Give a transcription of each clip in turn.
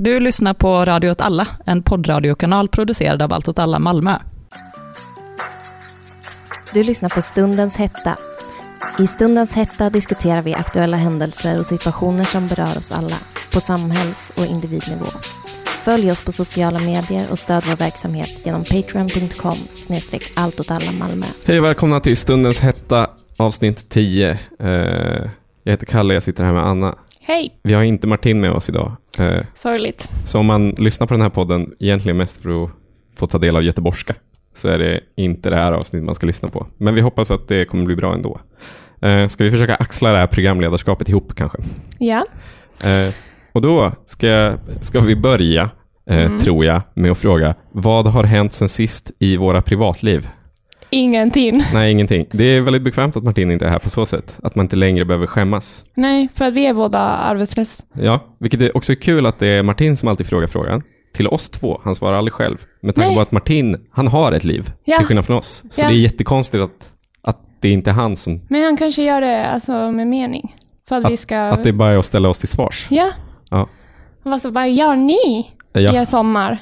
Du lyssnar på Radio åt alla, en poddradiokanal producerad av Allt åt alla Malmö. Du lyssnar på Stundens hetta. I Stundens hetta diskuterar vi aktuella händelser och situationer som berör oss alla på samhälls och individnivå. Följ oss på sociala medier och stöd vår verksamhet genom patreon.com snedstreck allt åt alla Malmö. Hej och välkomna till Stundens hetta avsnitt 10. Eh, jag heter Kalle, jag sitter här med Anna. Hej, Vi har inte Martin med oss idag. Eh, sorgligt. så om man lyssnar på den här podden, egentligen mest för att få ta del av göteborgska, så är det inte det här avsnittet man ska lyssna på. Men vi hoppas att det kommer bli bra ändå. Eh, ska vi försöka axla det här programledarskapet ihop kanske? Ja, Eh, och då ska, ska vi börja, eh, tror jag, med att fråga vad har hänt sen sist i våra privatliv? Ingenting. Nej, ingenting. Det är väldigt bekvämt att Martin inte är här på så sätt. Att man inte längre behöver skämmas. Nej, för att vi är båda arbetslösa. Ja, vilket är också kul att det är Martin som alltid frågar frågan. Till oss två, han svarar aldrig själv. Med tanke Nej. på att Martin, han har ett liv, Ja. till skillnad från oss. Så Ja. det är jättekonstigt att, att det inte är han som... Men han kanske gör det alltså, med mening. För att, vi ska... Att det bara är att ställa oss till svars. Ja. Ja. Han var så, vad gör ni i Ja, er sommar?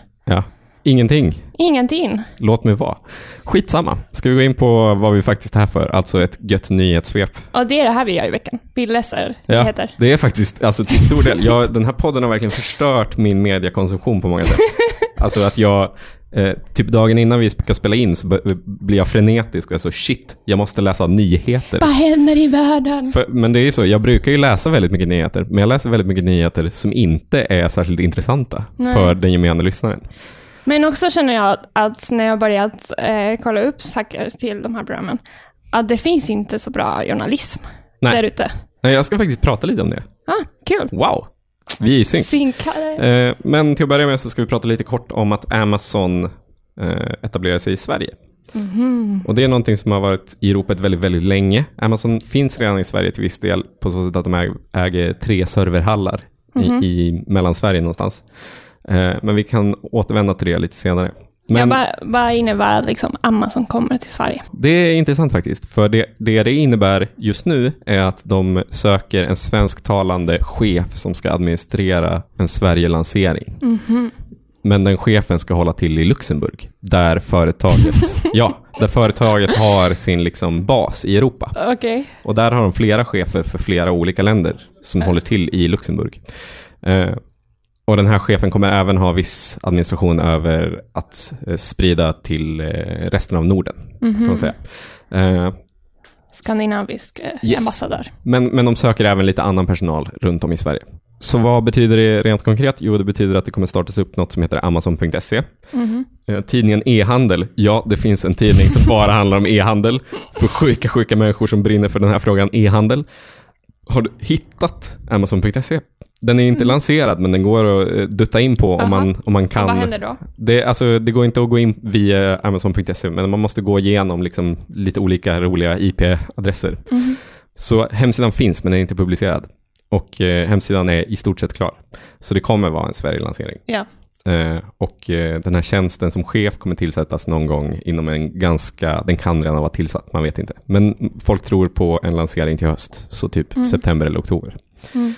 Ja. Ingenting. Ingenting. Låt mig vara. Skitsamma. Ska vi gå in på vad vi faktiskt är här för? Alltså ett gött nyhetssvep. Och det är det här vi gör i veckan. Vi läser Ja, nyheter. det är faktiskt, alltså till stor del, jag, den här podden har verkligen förstört min mediekonsumtion på många sätt. Alltså att jag, eh, typ dagen innan vi ska spela in så blir jag frenetisk och jag så shit, jag måste läsa nyheter. Vad händer i världen? För, men det är ju så, jag brukar ju läsa väldigt mycket nyheter, men jag läser väldigt mycket nyheter som inte är särskilt intressanta Nej. för den gemene lyssnaren. Men också känner jag att, att när jag börjat eh, kolla upp saker till de här programmen, att det finns inte så bra journalism Nej. där ute. Nej, jag ska faktiskt prata lite om det. Ah, kul. Wow, vi är i synk. Synkare. Eh, men till att börja med så ska vi prata lite kort om att Amazon eh, etablerar sig i Sverige. Och det är någonting som har varit i ropet väldigt, väldigt länge. Amazon finns redan i Sverige till viss del på så sätt att de äg- äger tre serverhallar i, i Mellansverige någonstans. Eh, men vi kan återvända till det lite senare. Men Jag bara, vad innebär liksom Amazon kommer till Sverige? det är intressant faktiskt, för det, det det innebär just nu är att de söker en svensktalande chef som ska administrera en Sverige-lansering. Men den chefen ska hålla till i Luxemburg, där företaget, ja, där företaget har sin liksom bas i Europa. Okej. Och där har de flera chefer för flera olika länder som håller till i Luxemburg. Eh, och den här chefen kommer även ha viss administration över att eh, sprida till eh, resten av Norden, kan man säga. Eh, Skandinavisk eh, Yes. ambassadör. men, men de söker även lite annan personal runt om i Sverige. Så vad betyder det rent konkret? Jo, det betyder att det kommer startas upp något som heter Amazon.se. Eh, Tidningen e-handel. Ja, det finns en tidning som bara handlar om e-handel. För sjuka, sjuka människor som brinner för den här frågan, e-handel. Har du hittat Amazon.se? Den är inte lanserad, men den går att eh, dutta in på om man, om man Och kan. vad händer då? Det, alltså, det går inte att gå in via Amazon.se, men man måste gå igenom liksom, lite olika roliga IP-adresser. Så hemsidan finns, men den är inte publicerad. Och eh, hemsidan är i stort sett klar. Så det kommer vara en Sverige-lansering. Ja. Eh, och eh, den här tjänsten som chef kommer tillsättas någon gång inom en ganska, den kan redan vara tillsatt, man vet inte. Men folk tror på en lansering till höst, så typ september eller oktober. Mm.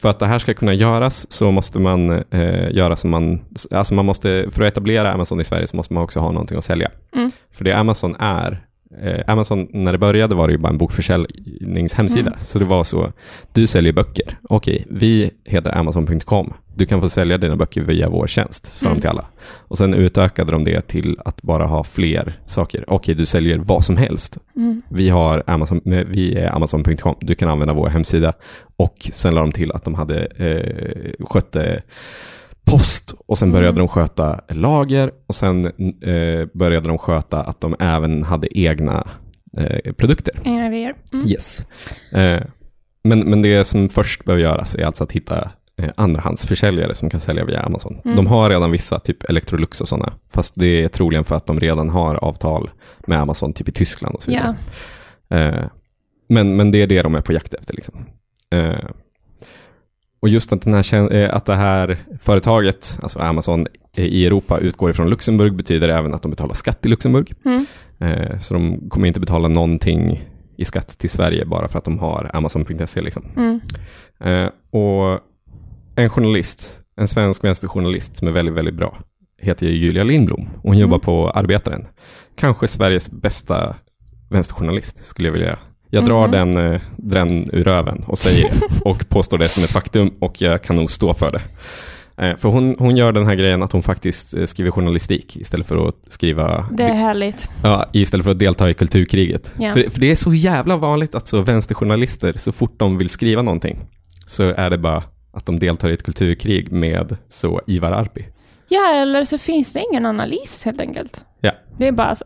För att det här ska kunna göras så måste man eh, göra som man, alltså man måste, för att etablera Amazon i Sverige så måste man också ha någonting att sälja. Mm. För det Amazon är, eh, Amazon när det började var det ju bara en bokförsäljningshemsida. Mm. Så det var så, du säljer böcker, okej, vi heter Amazon.com, du kan få sälja dina böcker via vår tjänst, sa Mm. de till alla. Och sen utökade de det till att bara ha fler saker. Okej, du säljer vad som helst. Mm. Vi, har Amazon, vi är Amazon.com, du kan använda vår hemsida. Och sen la de till att de hade eh, skötte post och sen började de sköta lager och sen eh, började de sköta att de även hade egna eh, produkter. Inga idéer. Mm. Yes. Eh, men, men det som först behöver göras är alltså att hitta eh, andrahandsförsäljare som kan sälja via Amazon. Mm. De har redan vissa, typ Electrolux och sådana, fast det är troligen för att de redan har avtal med Amazon, typ i Tyskland och så vidare. Eh, men, men det är det de är på jakt efter. Liksom. Och just att, den här, eh, att det här företaget, alltså Amazon eh, i Europa, utgår ifrån Luxemburg betyder även att de betalar skatt i Luxemburg. Mm. Eh, så de kommer inte betala någonting i skatt till Sverige bara för att de har Amazon.se. Liksom. Mm. Och en journalist en svensk vänsterjournalist som är väldigt, väldigt bra, heter Julia Lindblom och hon jobbar på Arbetaren. Kanske Sveriges bästa vänsterjournalist, skulle jag vilja. Jag drar den, eh, den ur röven och säger det och påstår det som ett faktum och jag kan nog stå för det. Eh, För hon, hon gör den här grejen att hon faktiskt eh, skriver journalistik istället för att skriva Det är härligt. Ja, istället för att delta i kulturkriget. Ja. För, för det är så jävla vanligt att så vänsterjournalister, så fort de vill skriva någonting, så är det bara att de deltar i ett kulturkrig med så Ivar Arpi. Ja, eller så finns det ingen analys helt enkelt. Ja. Det är bara så.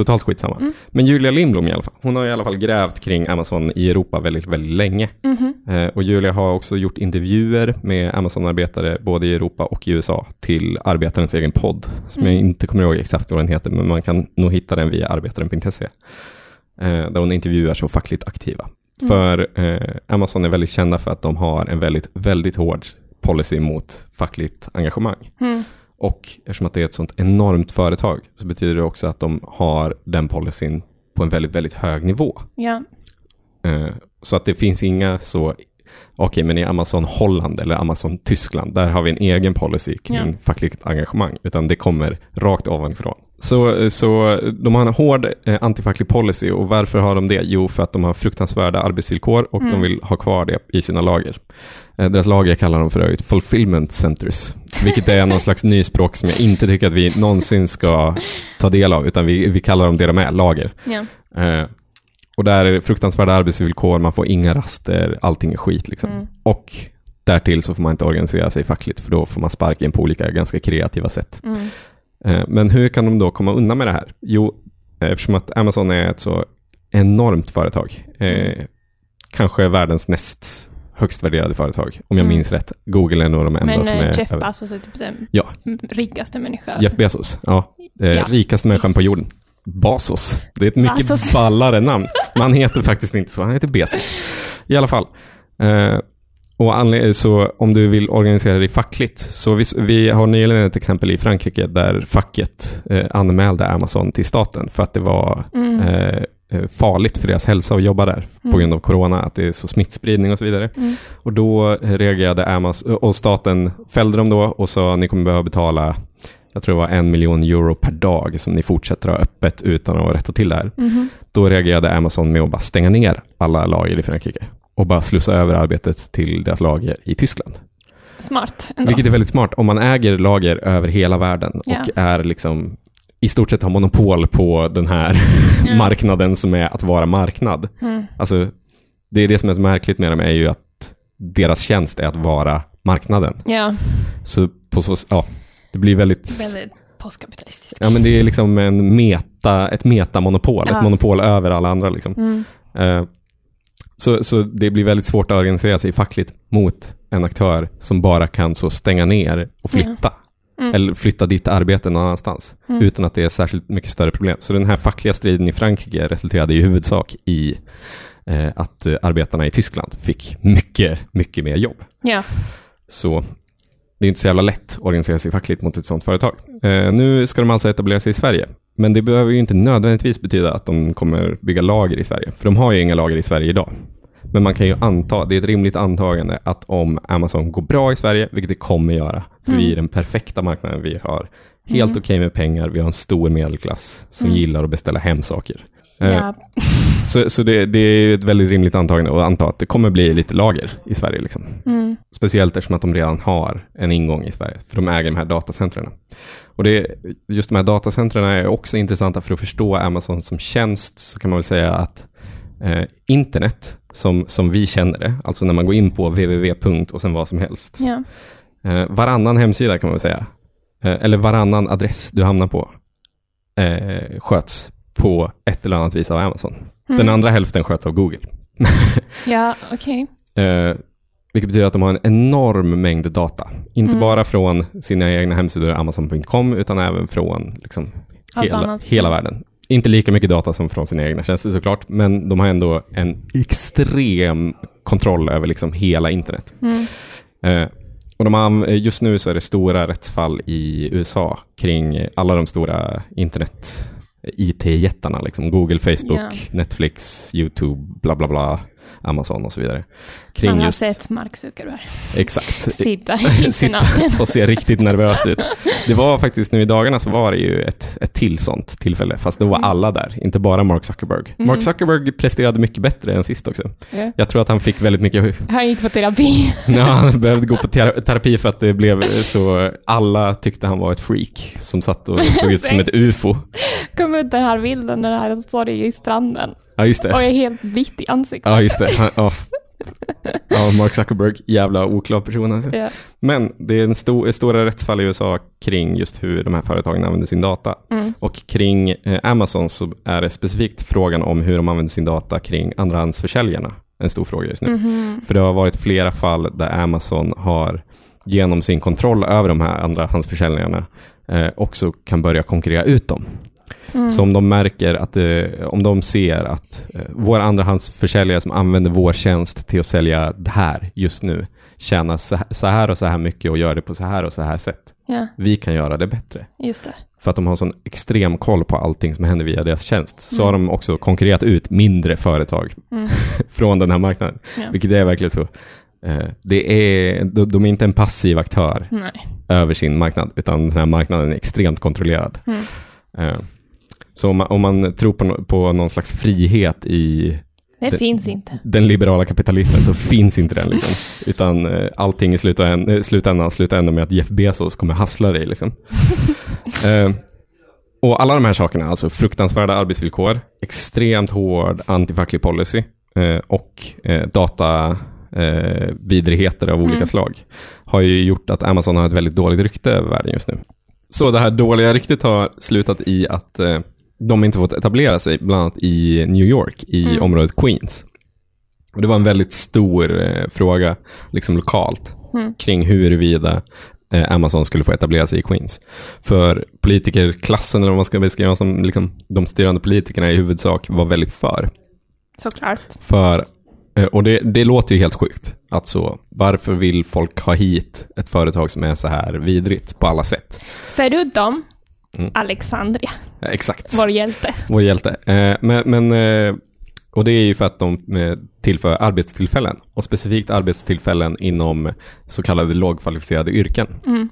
Totalt skitsamma. Mm. Men Julia Lindblom i alla fall, hon har i alla fall grävt kring Amazon i Europa väldigt, väldigt länge. Mhm. Eh, och Julia har också gjort intervjuer med Amazon-arbetare både i Europa och i USA till Arbetarens egen podd, som Mm. jag inte kommer ihåg exakt vad den heter, men man kan nog hitta den via arbetaren.se. Eh, där hon intervjuar så fackligt aktiva. Mm. För eh, Amazon är väldigt kända för att de har en väldigt, väldigt hård policy mot fackligt engagemang. Och eftersom att det är ett sånt enormt företag så betyder det också att de har den policyn på en väldigt, väldigt hög nivå. Ja. Eh, Så att det finns inga så, okej men i Amazon Holland eller Amazon Tyskland, där har vi en egen policy kring Ja. fackligt engagemang, utan det kommer rakt ovanifrån. Så, så de har en hård eh, antifacklig policy och varför har de det? Jo, för att de har fruktansvärda arbetsvillkor och de vill ha kvar det i sina lager. Eh, Deras lager kallar de för övrigt fulfillment centers, vilket är någon slags nyspråk som jag inte tycker att vi någonsin ska ta del av, utan vi, vi kallar dem det de är, lager. ja. Eh, och där är det fruktansvärda arbetsvillkor, man får inga raster, allting är skit liksom. Mm. Och därtill så får man inte organisera sig fackligt, för då får man sparken på olika ganska kreativa sätt. Mm. Eh, men hur kan de då komma undan med det här? Jo, eftersom att Amazon är ett så enormt företag, eh, kanske världens näst högst värderade företag, om jag Mm. minns rätt. Google är nog de enda Men som eh, är... Jeff över- Bezos är typ den Ja. rikaste människan. Jeff Bezos, ja. Eh, Ja, Rikaste människan på Bezos. jorden. Basos. Det är ett mycket Bezos. ballare namn. Men han heter faktiskt inte så, han heter Bezos. I alla fall. Eh, och anled- så om du vill organisera dig fackligt, så vi, vi har nyligen ett exempel i Frankrike där facket eh, anmälde Amazon till staten för att det var Mm. eh, eh, farligt för deras hälsa att jobba där på Mm. grund av corona, att det är så smittspridning och så vidare. Mm. Och då reagerade Amazon, och staten fällde dem då och sa ni kommer behöva betala, jag tror det var en miljon euro per dag som ni fortsätter ha öppet utan att rätta till det här. Mhm. Då reagerade Amazon med att bara stänga ner alla lager i Frankrike och bara slussa över arbetet till deras lager i Tyskland. Smart ändå. Vilket är väldigt smart om man äger lager över hela världen Ja. och är liksom i stort sett har monopol på den här Ja. marknaden som är att vara marknad. Mm. Alltså, det är det som är så märkligt med dem är ju att deras tjänst är att vara marknaden. Ja, Så på så, ja, det blir väldigt, väldigt postkapitalistiskt. ja men det är liksom en meta, ett metamonopol, Ja. ett monopol över alla andra liksom. Mm. Eh, så, så det blir väldigt svårt att organisera sig fackligt mot en aktör som bara kan så stänga ner och flytta. Mm. Eller flytta ditt arbete någon annanstans. Mm. Utan att det är särskilt mycket större problem. Så den här fackliga striden i Frankrike resulterade i huvudsak i eh, att arbetarna i Tyskland fick mycket, mycket mer jobb. Ja. Så det är inte så jävla lätt att organisera sig fackligt mot ett sådant företag. Eh, nu ska de alltså etablera sig i Sverige. Men det behöver ju inte nödvändigtvis betyda att de kommer bygga lager i Sverige. För de har ju inga lager i Sverige idag. Men man kan ju anta, det är ett rimligt antagande, att om Amazon går bra i Sverige, vilket det kommer göra, för Mm. vi är den perfekta marknaden, vi har helt Mm. okej med pengar, vi har en stor medelklass som Mm. gillar att beställa hem saker. Eh, Ja. Så, så det, det är ett väldigt rimligt antagande att anta att det kommer bli lite lager i Sverige. Liksom. Mm. Speciellt eftersom att de redan har en ingång i Sverige, för de äger de här datacentren. Och det, just de här datacentren är också intressanta för att förstå Amazon som tjänst, så kan man väl säga att eh, internet, som, som vi känner det, alltså när man går in på www. och sen vad som helst, Ja. eh, varannan hemsida kan man väl säga, eh, eller varannan adress du hamnar på, eh, sköts på ett eller annat vis av Amazon. Den Mm. andra hälften sköts av Google. Ja, okej. Eh, vilket betyder att de har en enorm mängd data. Inte Mm. bara från sina egna hemsidor, Amazon.com, utan även från liksom, hela, hela världen. Inte lika mycket data som från sina egna tjänster såklart, men de har ändå en extrem kontroll över liksom hela internet. Mm. Eh, och de har, just nu så är det stora rättsfall i USA kring alla de stora internet IT-jättarna, liksom Google, Facebook, Ja. Netflix, YouTube, bla bla bla. Amazon och så vidare. Kring Man har just, sett Mark Zuckerberg exakt, sitta sitta och se riktigt nervös ut. Det var faktiskt nu i dagarna så var det ju ett, ett till sånt tillfälle, fast då var Mm. alla där, inte bara Mark Zuckerberg. Mm. Mark Zuckerberg presterade mycket bättre än sist också. Ja. Jag tror att han fick väldigt mycket Han gick på terapi. Ja, han behövde gå på tera- terapi för att det blev så, alla tyckte han var ett freak som satt och såg ut som ett ufo. Kom ut den här bilden när han står i stranden Ja, just och det. är helt vitt i ansiktet. Ja, just det. Ja. ja, Mark Zuckerberg, jävla oklar person alltså. Ja. Men det är en stor, stora rättsfall i USA kring just hur de här företagen använder sin data. Mm. Och kring eh, Amazon så är det specifikt frågan om hur de använder sin data kring andrahandsförsäljarna en stor fråga just nu. Mhm. För det har varit flera fall där Amazon har genom sin kontroll över de här andrahandsförsäljarna eh, också kan börja konkurrera ut dem. Mm. Så om de märker att, eh, om de ser att eh, våra andrahandsförsäljare som använder vår tjänst till att sälja det här just nu tjänar så här- och så här mycket och gör det på så här och så här sätt. Ja, Vi kan göra det bättre. just det. För att de har sån extrem koll på allting som händer via deras tjänst. Så Mm. har de också konkurrerat ut mindre företag Mm. från den här marknaden. Ja. Vilket är verkligen så. Eh, Det är, de, de är inte en passiv aktör Nej. över sin marknad, utan den här marknaden är extremt kontrollerad. Mm. Eh, Så om man, om man tror på, på någon slags frihet i Det Det- finns inte. den liberala kapitalismen så finns inte den. Liksom. Utan eh, allting i slutändan, eh, slutändan slutar ändå med att Jeff Bezos kommer hassla dig. Liksom. Eh, och alla de här sakerna, alltså fruktansvärda arbetsvillkor, extremt hård antifacklig policy eh, och eh, data eh, vidrigheter av olika Mm. slag har ju gjort att Amazon har ett väldigt dåligt rykte över världen just nu. Så det här dåliga ryktet har slutat i att eh, de inte fått etablera sig, bland annat i New York, i Mm. området Queens. Och det var en väldigt stor eh, fråga, liksom lokalt, Mm. kring huruvida eh, Amazon skulle få etablera sig i Queens. För politikerklassen, eller vad man ska beskriva som liksom, de styrande politikerna i huvudsak, var väldigt för. Såklart. För, eh, och det, det låter ju helt sjukt. Att så, varför vill folk ha hit ett företag som är så här vidrigt på alla sätt? Förutom Mm. Alexandria, Exakt. vår hjälte. Vår hjälte. Eh, men, men, eh, och det är ju för att de eh, tillför arbetstillfällen. Och specifikt arbetstillfällen inom så kallade lågkvalificerade yrken. Mm.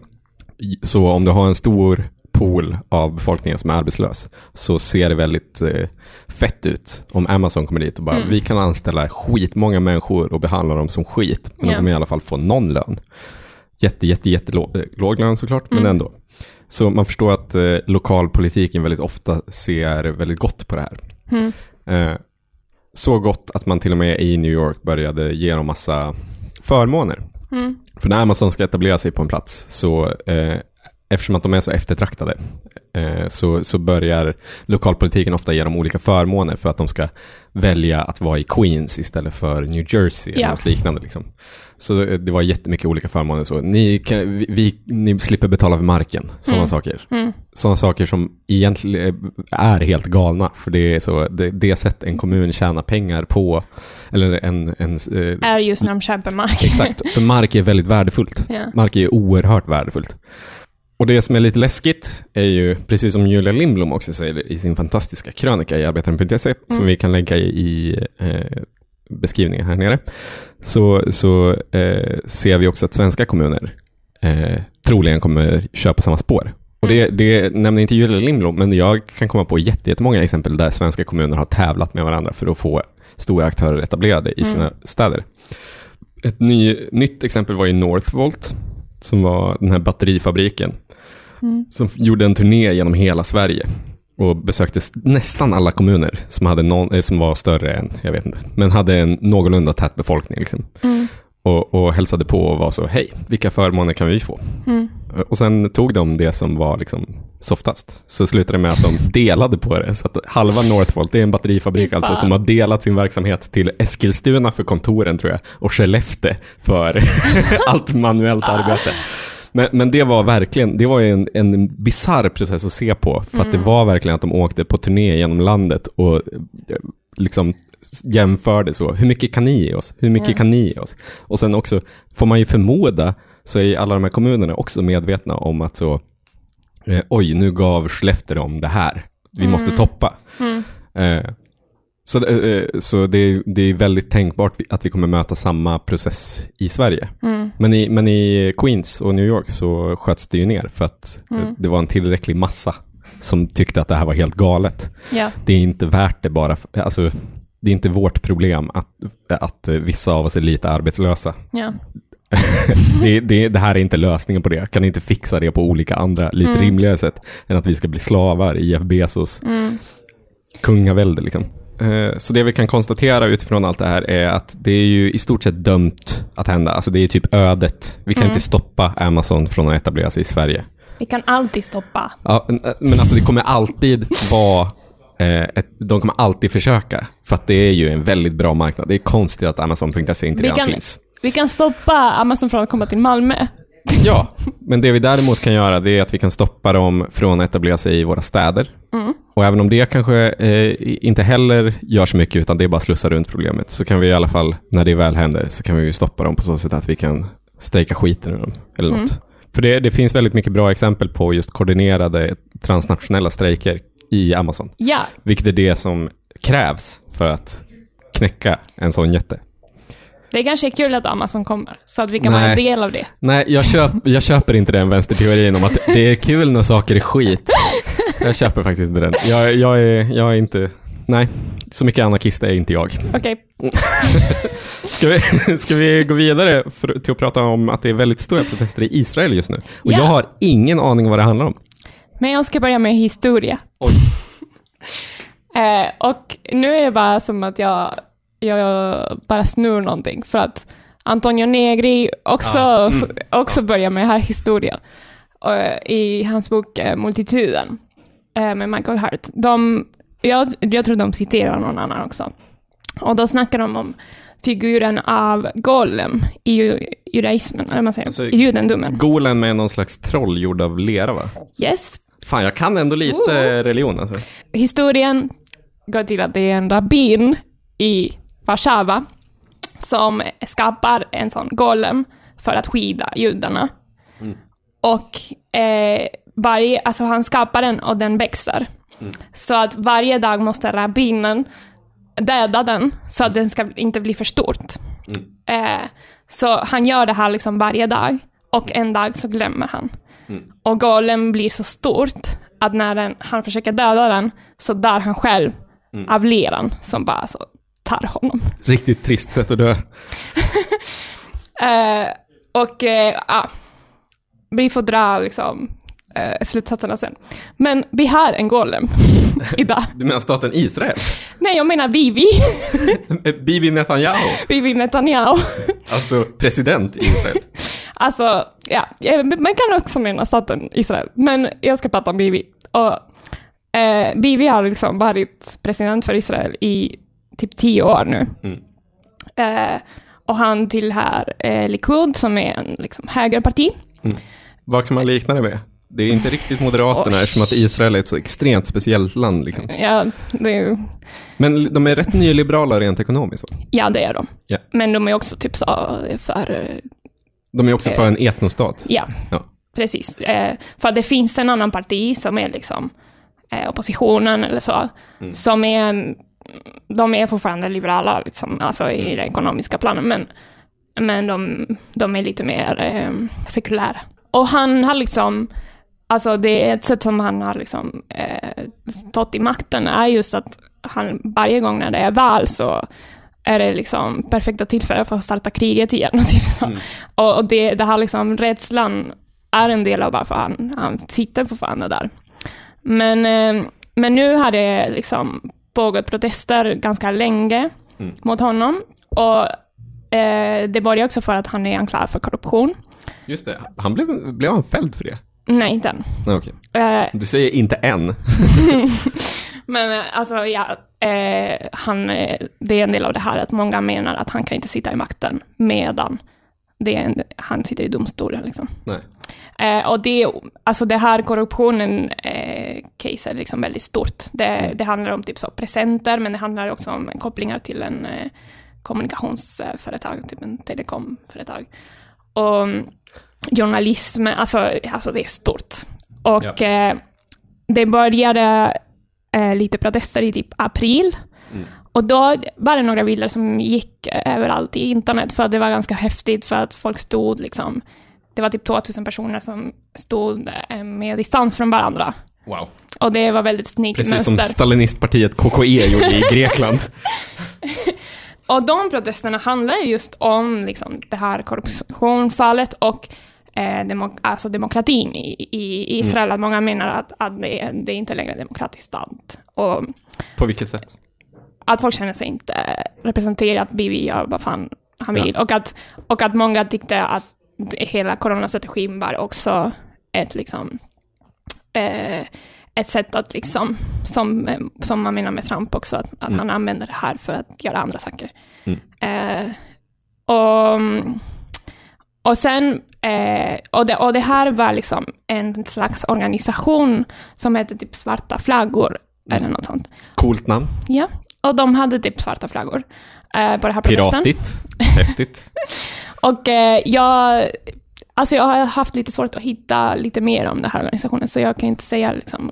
Så om du har en stor pool av befolkningen som är arbetslös så ser det väldigt eh, fett ut om Amazon kommer dit och bara Mm. vi kan anställa skitmånga människor och behandla dem som skit men Ja. de kommer i alla fall få någon lön. Jätte, jätte, jätte låg, låg lön såklart men Mm. ändå. Så man förstår att eh, lokalpolitiken väldigt ofta ser väldigt gott på det här. Mm. Eh, så gott att man till och med i New York började ge dem massa förmåner. Mm. För när Amazon ska etablera sig på en plats så eh, eftersom att de är så eftertraktade eh, så, så börjar lokalpolitiken ofta ge dem olika förmåner för att de ska välja att vara i Queens istället för New Jersey eller Ja. något liknande. Liksom. Så eh, det var jättemycket olika förmåner. Så ni, kan, vi, ni slipper betala för marken, sådana Mm. saker. Mm. Sådana saker som egentligen är helt galna. För det är så, det, det sätt en kommun tjänar pengar på, eller en, en eh, Är just när de köper mark. Exakt, för mark är väldigt värdefullt. ja. Mark är oerhört värdefullt. Och det som är lite läskigt är ju, precis som Julia Lindblom också säger i sin fantastiska krönika i Arbetaren.se, som Mm. vi kan länka i, eh, beskrivningen här nere, så, så eh, ser vi också att svenska kommuner eh, troligen kommer köpa samma spår. Och det, det nämner inte Julia Lindblom, men jag kan komma på jätte- jättemånga exempel där svenska kommuner har tävlat med varandra för att få stora aktörer etablerade i sina Mm. städer. Ett ny, nytt exempel var i Northvolt, som var den här batterifabriken, Mm. som gjorde en turné genom hela Sverige och besökte nästan alla kommuner som, hade någon, eh, som var större än, jag vet inte, men hade en någorlunda tät befolkning. Liksom. Mm. Och, och hälsade på och var så, hej, vilka förmåner kan vi få? Mm. Och sen tog de det som var liksom softast. Så slutade det med att de delade på det. Så att halva Northvolt, det är en batterifabrik alltså, som har delat sin verksamhet till Eskilstuna för kontoren tror jag, och Skellefteå för allt manuellt arbete. Men, men det var verkligen, det var en, en bizarr process att se på, för att det Mm. var verkligen att de åkte på turné genom landet och eh, liksom jämförde så, hur mycket kan ni ge oss? Hur mycket Ja. kan ni ge oss? Och sen också, får man ju förmoda, så är alla de här kommunerna också medvetna om att så, eh, oj, nu gav Skellefteå dem det här. Vi måste Mm. toppa. Mm. Eh, Så, eh, så det, är, det är väldigt tänkbart att vi kommer möta samma process i Sverige. Mm. Men i, men i Queens och New York så sköts det ju ner för att eh, Mm. det var en tillräcklig massa som tyckte att det här var helt galet. Ja. Det är inte värt det bara, för, alltså, det är inte vårt problem att, att vissa av oss är lite arbetslösa. Ja. Det, det, det här är inte lösningen på det. Kan inte fixa det på olika andra, lite Mm. rimligare sätt än att vi ska bli slavar i Jeff Bezos Mm. kungavälde. Liksom. Eh, Så det vi kan konstatera utifrån allt det här är att det är ju i stort sett dömt att hända. Alltså det är typ ödet. Vi kan Mm. inte stoppa Amazon från att etablera sig i Sverige. Vi kan alltid stoppa. Ja, men- alltså det kommer alltid vara ett, de kommer alltid försöka, för att det är ju en väldigt bra marknad. Det är konstigt att Amazon.se inte Vi redan kan- finns. Vi kan stoppa Amazon från att komma till Malmö. Ja, men det vi däremot kan göra det är att vi kan stoppa dem från att etablera sig i våra städer. Mm. Och även om det kanske eh, inte heller gör så mycket, utan det är bara att slussa runt problemet, så kan vi i alla fall, när det väl händer, så kan vi ju stoppa dem på så sätt att vi kan strejka skiten ur dem, eller något. Mm. För det, det finns väldigt mycket bra exempel på just koordinerade transnationella strejker i Amazon, Ja, vilket är det som krävs för att knäcka en sån jätte. det kanske är kul att Amazon kommer, så att vi kan Nej. vara en del av det. Nej, jag, köp, jag köper inte den vänsterteorin om att det är kul när saker är skit. Jag köper faktiskt inte den. Jag, jag, är, jag är inte... Nej, så mycket anarkist är inte jag. Okej, Ska vi, ska vi gå vidare för, till att prata om att det är väldigt stora protester i Israel just nu? Och Ja. jag har ingen aning om vad det handlar om. Men jag ska börja med historia. Oj. Eh, och nu är det bara som att jag, jag bara snur någonting, för att Antonio Negri också, Ah, mm. också börjar med här historien. Eh, I hans bok eh, Multituden eh, med Michael Hart. De, jag, jag tror de citerar någon annan också. Och då snackar de om figuren av Golem i ju, judaismen, eller man säger, Alltså, i judendomen. Golen med någon slags troll gjord av lera va? Yes. Fan, jag kan ändå lite religion alltså. Historien går till att det är en rabbin i Warszawa som skapar en sån golem för att skydda judarna. Och eh, varje, alltså han skapar den och den växer. Så att varje dag måste rabbinen döda den så att den ska inte bli för stort. Eh, så han gör det här liksom varje dag och en dag så glömmer han. Och golem blir så stort att när den, han försöker döda den så dör han själv av leran som bara så tar honom. Riktigt trist sätt att dö. Eh, och eh, ja, vi får dra liksom eh, slutsatserna sen. Men vi har en golem idag. Du menar staten Israel? Nej, jag menar Vivi. Bibi Netanyahu, Vivi Netanyahu. alltså president i Israel. Alltså, ja, eh, man kan också mena staten Israel, men jag ska prata om Bibi. Och, eh, Bibi har liksom varit president för Israel i typ tio år nu. Mm. Eh, och han tillhör eh, Likud, som är en liksom, högerparti. Vad kan man likna det med? Det är inte riktigt Moderaterna Oj. eftersom att Israel är ett så extremt speciellt land. Liksom. Ja, är- Men de är rätt nyliberala rent ekonomiskt. Va? ja, det är de. Ja. Men de är också typ så för... eh, De är också för en etnostat. Ja, Ja. precis. Eh, för det finns en annan parti som är liksom eh, oppositionen eller så, som är, mm, de är fortfarande liberala liksom, alltså i den ekonomiska planen, men, men de, de är lite mer eh, sekulära. Och han har liksom, alltså det är ett sätt som han har liksom eh, stått i makten är just att han varje gång när det är val så är det liksom perfekta tillfällen för att starta kriget igen. Och, typ så. och, och det, det här liksom rädslan är en del av varför han, han sitter fortfarande där. Men, eh, men nu har det liksom pågått protester ganska länge Mm. mot honom. Och eh, det börjar också för att han är anklagad för korruption. Just det. Han blev, blev han fälld för det? Nej, inte än. Okej. Eh, Du säger inte än. Men eh, alltså, ja, eh, han, eh, det är en del av det här att många menar att han kan inte sitta i makten medan det är en, han sitter i domstolen. Liksom. Eh, och det, alltså det här korruptionen eh, case är liksom väldigt stort. Det, det handlar om typ så presenter, men det handlar också om kopplingar till en eh, kommunikationsföretag, typ en telekomföretag. Och mm, journalism, alltså, alltså det är stort. Och Ja. eh, det började eh, lite protester i typ april. Mm. och då var det några bilder som gick överallt i internet, för att det var ganska häftigt, för att folk stod liksom, det var typ 2000 personer som stod eh, med distans från varandra. Wow. Och det var väldigt sneaky Precis mönster. som stalinistpartiet KKE gjorde i Grekland. Och de protesterna handlar just om liksom, det här korruptionsfallet och eh, demo, alltså demokratin i, i Israel. Mm. Att många menar att, att det, det är inte längre är demokratiskt stat. Och På vilket sätt? att folk känner sig inte representerat, Bibi gör vad fan han vill. Och, att, och att många tyckte att hela coronastrategin var också ett, liksom, eh, ett sätt att, liksom, som, som man menar med Trump också, att, att Mm. han använder det här för att göra andra saker. Mm. Eh, och, och sen, eh, och, det, och det här var liksom en slags organisation som hette typ Svarta flaggor, Mm. eller något sånt. Coolt namn. Ja, och de hade typ svarta flaggor eh, på den här protesten. Piratigt. Häftigt. Och eh, jag, alltså jag har haft lite svårt att hitta lite mer om den här organisationen, så jag kan inte säga liksom.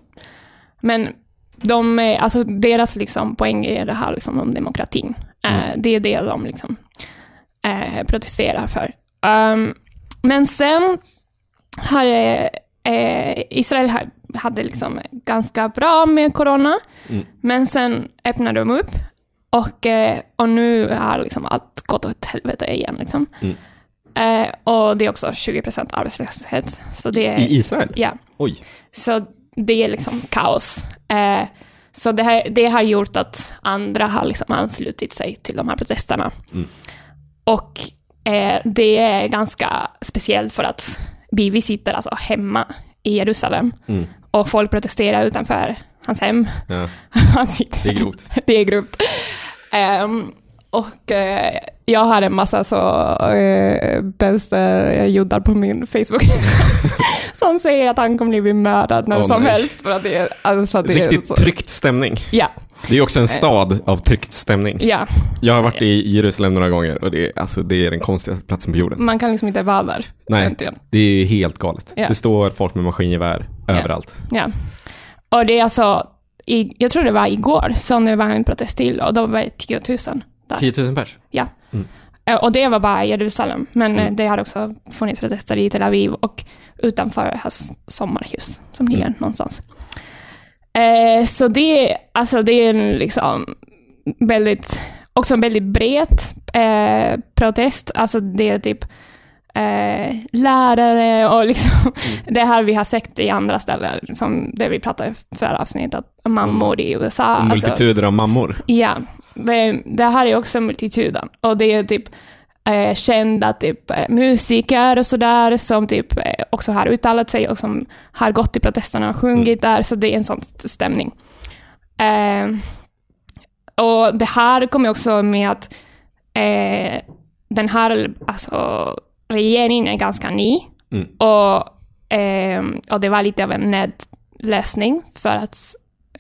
Men de, är- alltså deras liksom poäng är det här liksom om demokratin. Eh, Mm. Det är det de liksom, eh, protesterar för. Um, men sen har eh, Israel ha- hade liksom ganska bra med corona, Mm. men sen öppnade de upp och, eh, och nu har liksom allt gått åt helvete igen. Liksom. Mm. Eh, och det är också 20% arbetslöshet. Så det är, I Israel? ja, Oj. så det är liksom kaos. Eh, så det, här, det har gjort att andra har liksom anslutit sig till de här protesterna. Mm. Och eh, det är ganska speciellt för att Bibi sitter alltså hemma i Jerusalem Mm. och folk protesterar utanför hans hem. Ja, Han sitter det är grovt. det är grovt. Ehm, och eh, jag har en massa så bästa judar på min Facebook som säger att han kommer bli mördad när Åh, som nej. helst. För att det är, alltså, för att det är Riktigt så, tryckt stämning. Ja, Det är också en stad av tryckt stämning. ja, Jag har varit i Jerusalem några gånger och det är, alltså, det är den konstigaste platsen på jorden. man kan liksom inte vara där. Nej, egentligen. det är helt galet. Ja. Det står folk med maskingevär överallt. Ja. Och det är alltså, i, jag tror det var igår som det var en protest till och då var det 10 000 där. 10 000 pers. Ja. Mm. Eh, Och det var bara i Jerusalem, men eh, Mm. det har också funnits protester i Tel Aviv och utanför hans sommarhus som ligger Mm. någonstans. Eh, så det, alltså det är en liksom väldigt, också en väldigt bred eh, protest. Alltså det är typ eh, lärare och liksom Mm. det här vi har sett i andra ställen, som det vi pratade i förra avsnittet, mammor i USA. alltså- Multituder av mammor. Ja, det, här är också multituden. Och det är typ eh, kända typ, eh, musiker och sådär som typ eh, också har uttalat sig och som har gått till protesterna och sjungit där, så det är en sån stämning. Eh, och det här kommer också med att eh, den här alltså, regeringen är ganska ny Mm. och, eh, och det var lite av en nödlösning för att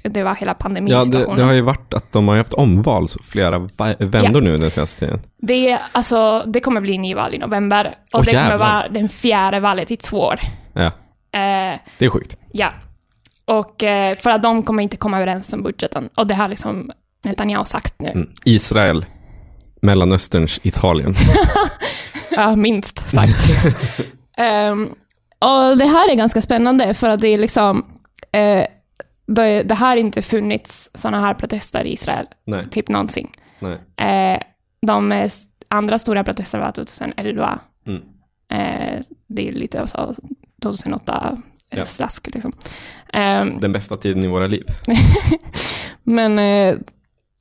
det var hela Ja, pandemisituationen. det, det har ju varit att de har haft omval så flera vändor nu den senaste tiden. Det, alltså, det kommer bli nyval i november och Åh, det kommer jävlar. vara den fjärde valet i två år. Ja, Eh, det är sjukt. ja. Och eh, för att de kommer inte komma överens om budgeten. Och det har liksom Netanyahu sagt nu. Mm. Israel, Mellanösterns Italien. Ja, minst sagt. Ehm, och det här är ganska spännande för att det är liksom... Eh, det, det har inte funnits sådana här protester i Israel, Nej, typ någonsin. Eh, de eh, andra stora protester var 2011. Mm. Eh, det är lite av så 2008 Ja. slask liksom. Ehm, Den bästa tiden i våra liv. men eh,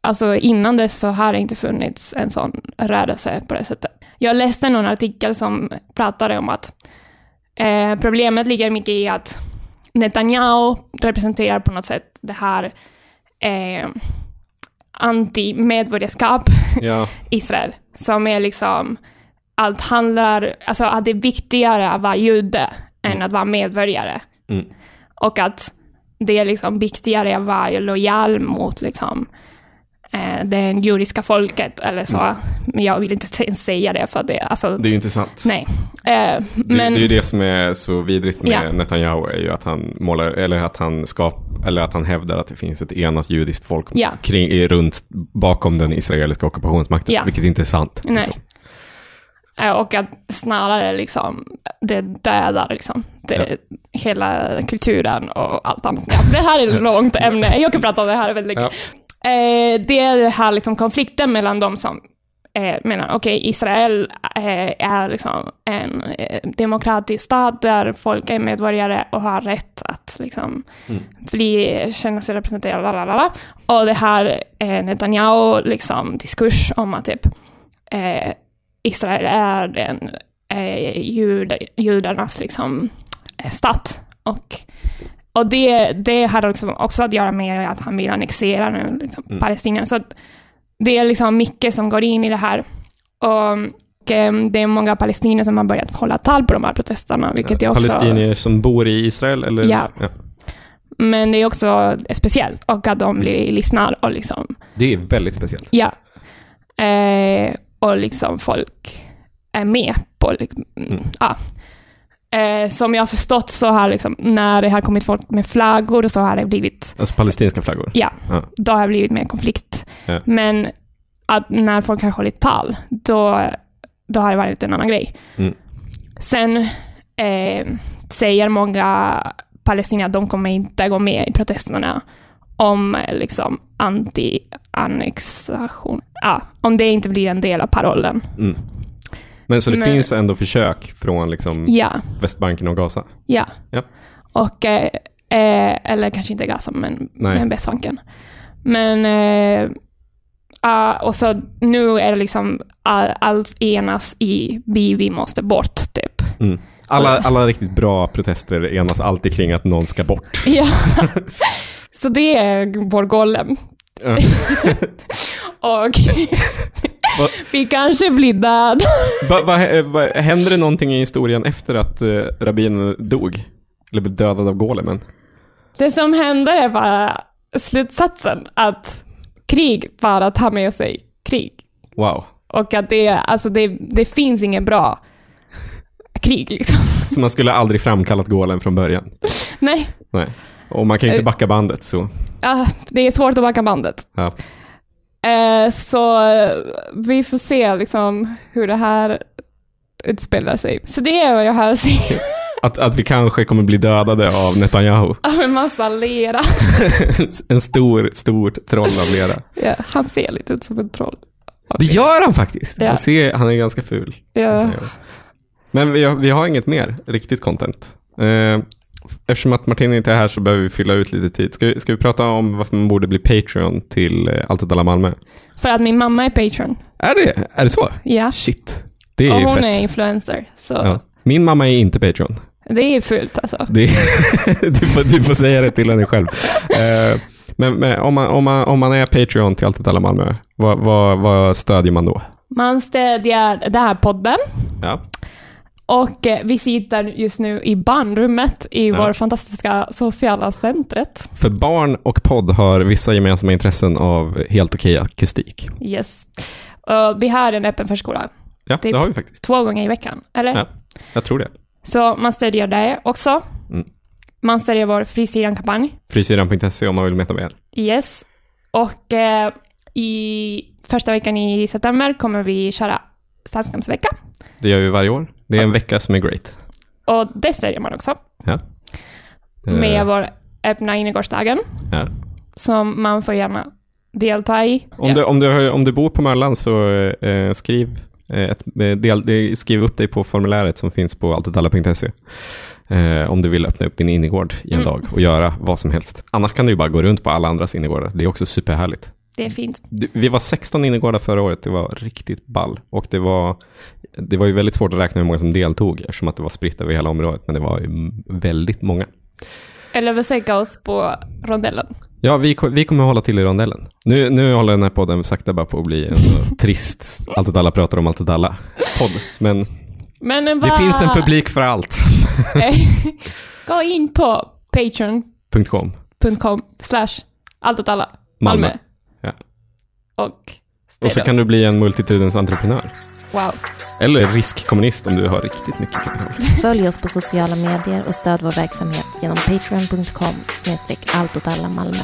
alltså innan dess så har det inte funnits en sån rörelse på det sättet. Jag läste någon artikel som pratade om att eh, problemet ligger mycket i att Netanyahu representerar på något sätt det här eh, anti-medborgarskap Ja, Israel, som är liksom, allt handlar, alltså att det är viktigare att vara jude än att vara medborgare. Mm. Och att det är liksom viktigare att vara lojal mot liksom, det judiska folket eller så. Mm. Men jag vill inte ens säga det för det, alltså, Det är ju inte sant. nej. Eh, men, det är ju det som är så vidrigt med Ja. Netanyahu, är ju att han målar, eller att han skap, eller att han hävdar att det finns ett enat judiskt folk Ja. kring, runt, bakom den israeliska ockupationsmakten, Ja. vilket inte är sant. Nej. liksom. Eh, Och att snarare liksom, det dödar liksom, det, hela kulturen och allt annat. Ja, det här är ett långt ämne, jag kan prata om det här väldigt länge. Eh, det är den här liksom konflikten mellan de som eh, menar, okej, Israel eh, är liksom en eh, demokratisk stat där folk är medborgare och har rätt att liksom bli, känna sig representerade, lalala. Och det här eh, Netanyahu liksom diskurs om att typ eh, Israel är en eh, jud, judarnas liksom, stat. Och, och det, det har liksom också att göra med att han vill annexera nu, liksom, Mm. Palestina. Så det är liksom mycket som går in i det här. Och, det är många palestinier som har börjat hålla tal på de här protesterna, vilket är också... Palestinier som bor i Israel, eller? Ja. Men det är också speciellt, och att de blir, lyssnar och liksom Det är väldigt speciellt. Ja. Eh, och liksom folk är med på... Liksom, Mm. ja. Eh, som jag har förstått så har liksom, när det har kommit folk med flaggor så har det blivit, Alltså palestinska flaggor. ja, Ja. då har det blivit mer konflikt. Ja. Men när folk har hållit tal, då, då har det varit en annan grej. Mm. Sen eh, säger många palestinier att de kommer inte gå med i protesterna om liksom anti-annexation. Ja, om det inte blir en del av parollen. Mm. Men så det Men- finns ändå försök från liksom Ja, Västbanken och Gaza? ja. Ja. Och, eh, eh, eller kanske inte Gaza, men, Nej. men Västbanken. Men, eh, ja, och så nu är det liksom all, allt enas i vi, vi måste bort, typ. Mm. Alla, alla riktigt bra protester enas alltid kring att någon ska bort. Ja. så det är vår golem. Och vi kanske blir död. Va, va, va, händer det någonting i historien efter att uh, rabbinen dog? Eller blev dödad av golemen? Det som händer är bara slutsatsen att krig bara tar med sig krig. Wow. Och att det, alltså det, det finns ingen bra krig liksom. Så man skulle aldrig framkallat golem från början? Nej, Nej. Och man kan inte Eh. backa bandet så. ja, det är svårt att backa bandet. Ja. Eh, så eh, vi får se liksom hur det här utspelar sig. Så det är vad jag har att säga. Att, att vi kanske kommer bli dödade av Netanyahu. Av en massa lera. en stor, stor troll av lera. Ja, han ser lite ut som en troll. Det gör han faktiskt. Ja. Han, ser, han är ganska ful. Ja. Men vi har, vi har inget mer riktigt content. Eh, eftersom att Martin inte är här så behöver vi fylla ut lite tid. Ska, vi- ska vi prata om varför man borde bli Patreon till eh, Allt åt alla Malmö? För att min mamma är patron. Är det, är det så? Ja. Shit. Det är Och ju hon fett. är influencer. Så Ja. Min mamma är inte Patreon. det är fult alltså. Det du, får, du får säga det till henne själv. Eh, men men om, man, om, man, om man är Patreon till Allt alla Malmö, vad, vad, vad stödjer man då? Man stödjer den här podden. Ja. Och eh, vi sitter just nu i barnrummet i Ja. vår fantastiska sociala centret. För barn och podd har vissa gemensamma intressen av helt okej akustik. Yes. Och vi har en öppen förskola Ja, Typ. det har vi faktiskt. två gånger i veckan, eller? Ja. Jag tror det. Så man stödjer det också. Mm. Man stödjer vår Frisidan-kampanj. Frysyran.se om man vill veta mer. Yes. Och eh, i första veckan i september kommer vi köra stadskampsvecka. Det gör vi varje år. Det är en vecka som är great. Och det stödjer man också. Ja. Med Eh, vår öppna innergårdsdagen. ja. Som man får gärna delta i. Om, du, om, du, om du bor på Möllan så eh, skriv, eh, ett, eh, del, skriv upp dig på formuläret som finns på alltidalla.se. Eh, om du vill öppna upp din innergård i en Mm. dag och göra vad som helst. Annars kan du ju bara gå runt på alla andras innergårdar. Det är också superhärligt. Det är fint. Det- Vi var 16 innergårdar förra året. Det var riktigt ball. Och det var, det var ju väldigt svårt att räkna hur många som deltog eftersom att det var spritt över hela området. Men det var väldigt många. Eller besöka oss på rondellen. Ja, vi, vi kommer hålla till i rondellen. Nu, nu håller den här podden sakta bara på att bli en så trist, allt alla pratar om allt att alla podd. Men Men det vad- finns en publik för allt. Gå in på patreon.com .com. slash allt åt alla Malmö. Malmö. Och Och så kan du bli en multitudens entreprenör. Wow. Eller riskkommunist om du har riktigt mycket kapital. Följ oss på sociala medier och stöd vår verksamhet genom patreon.com snedstreck allt åt alla Malmö.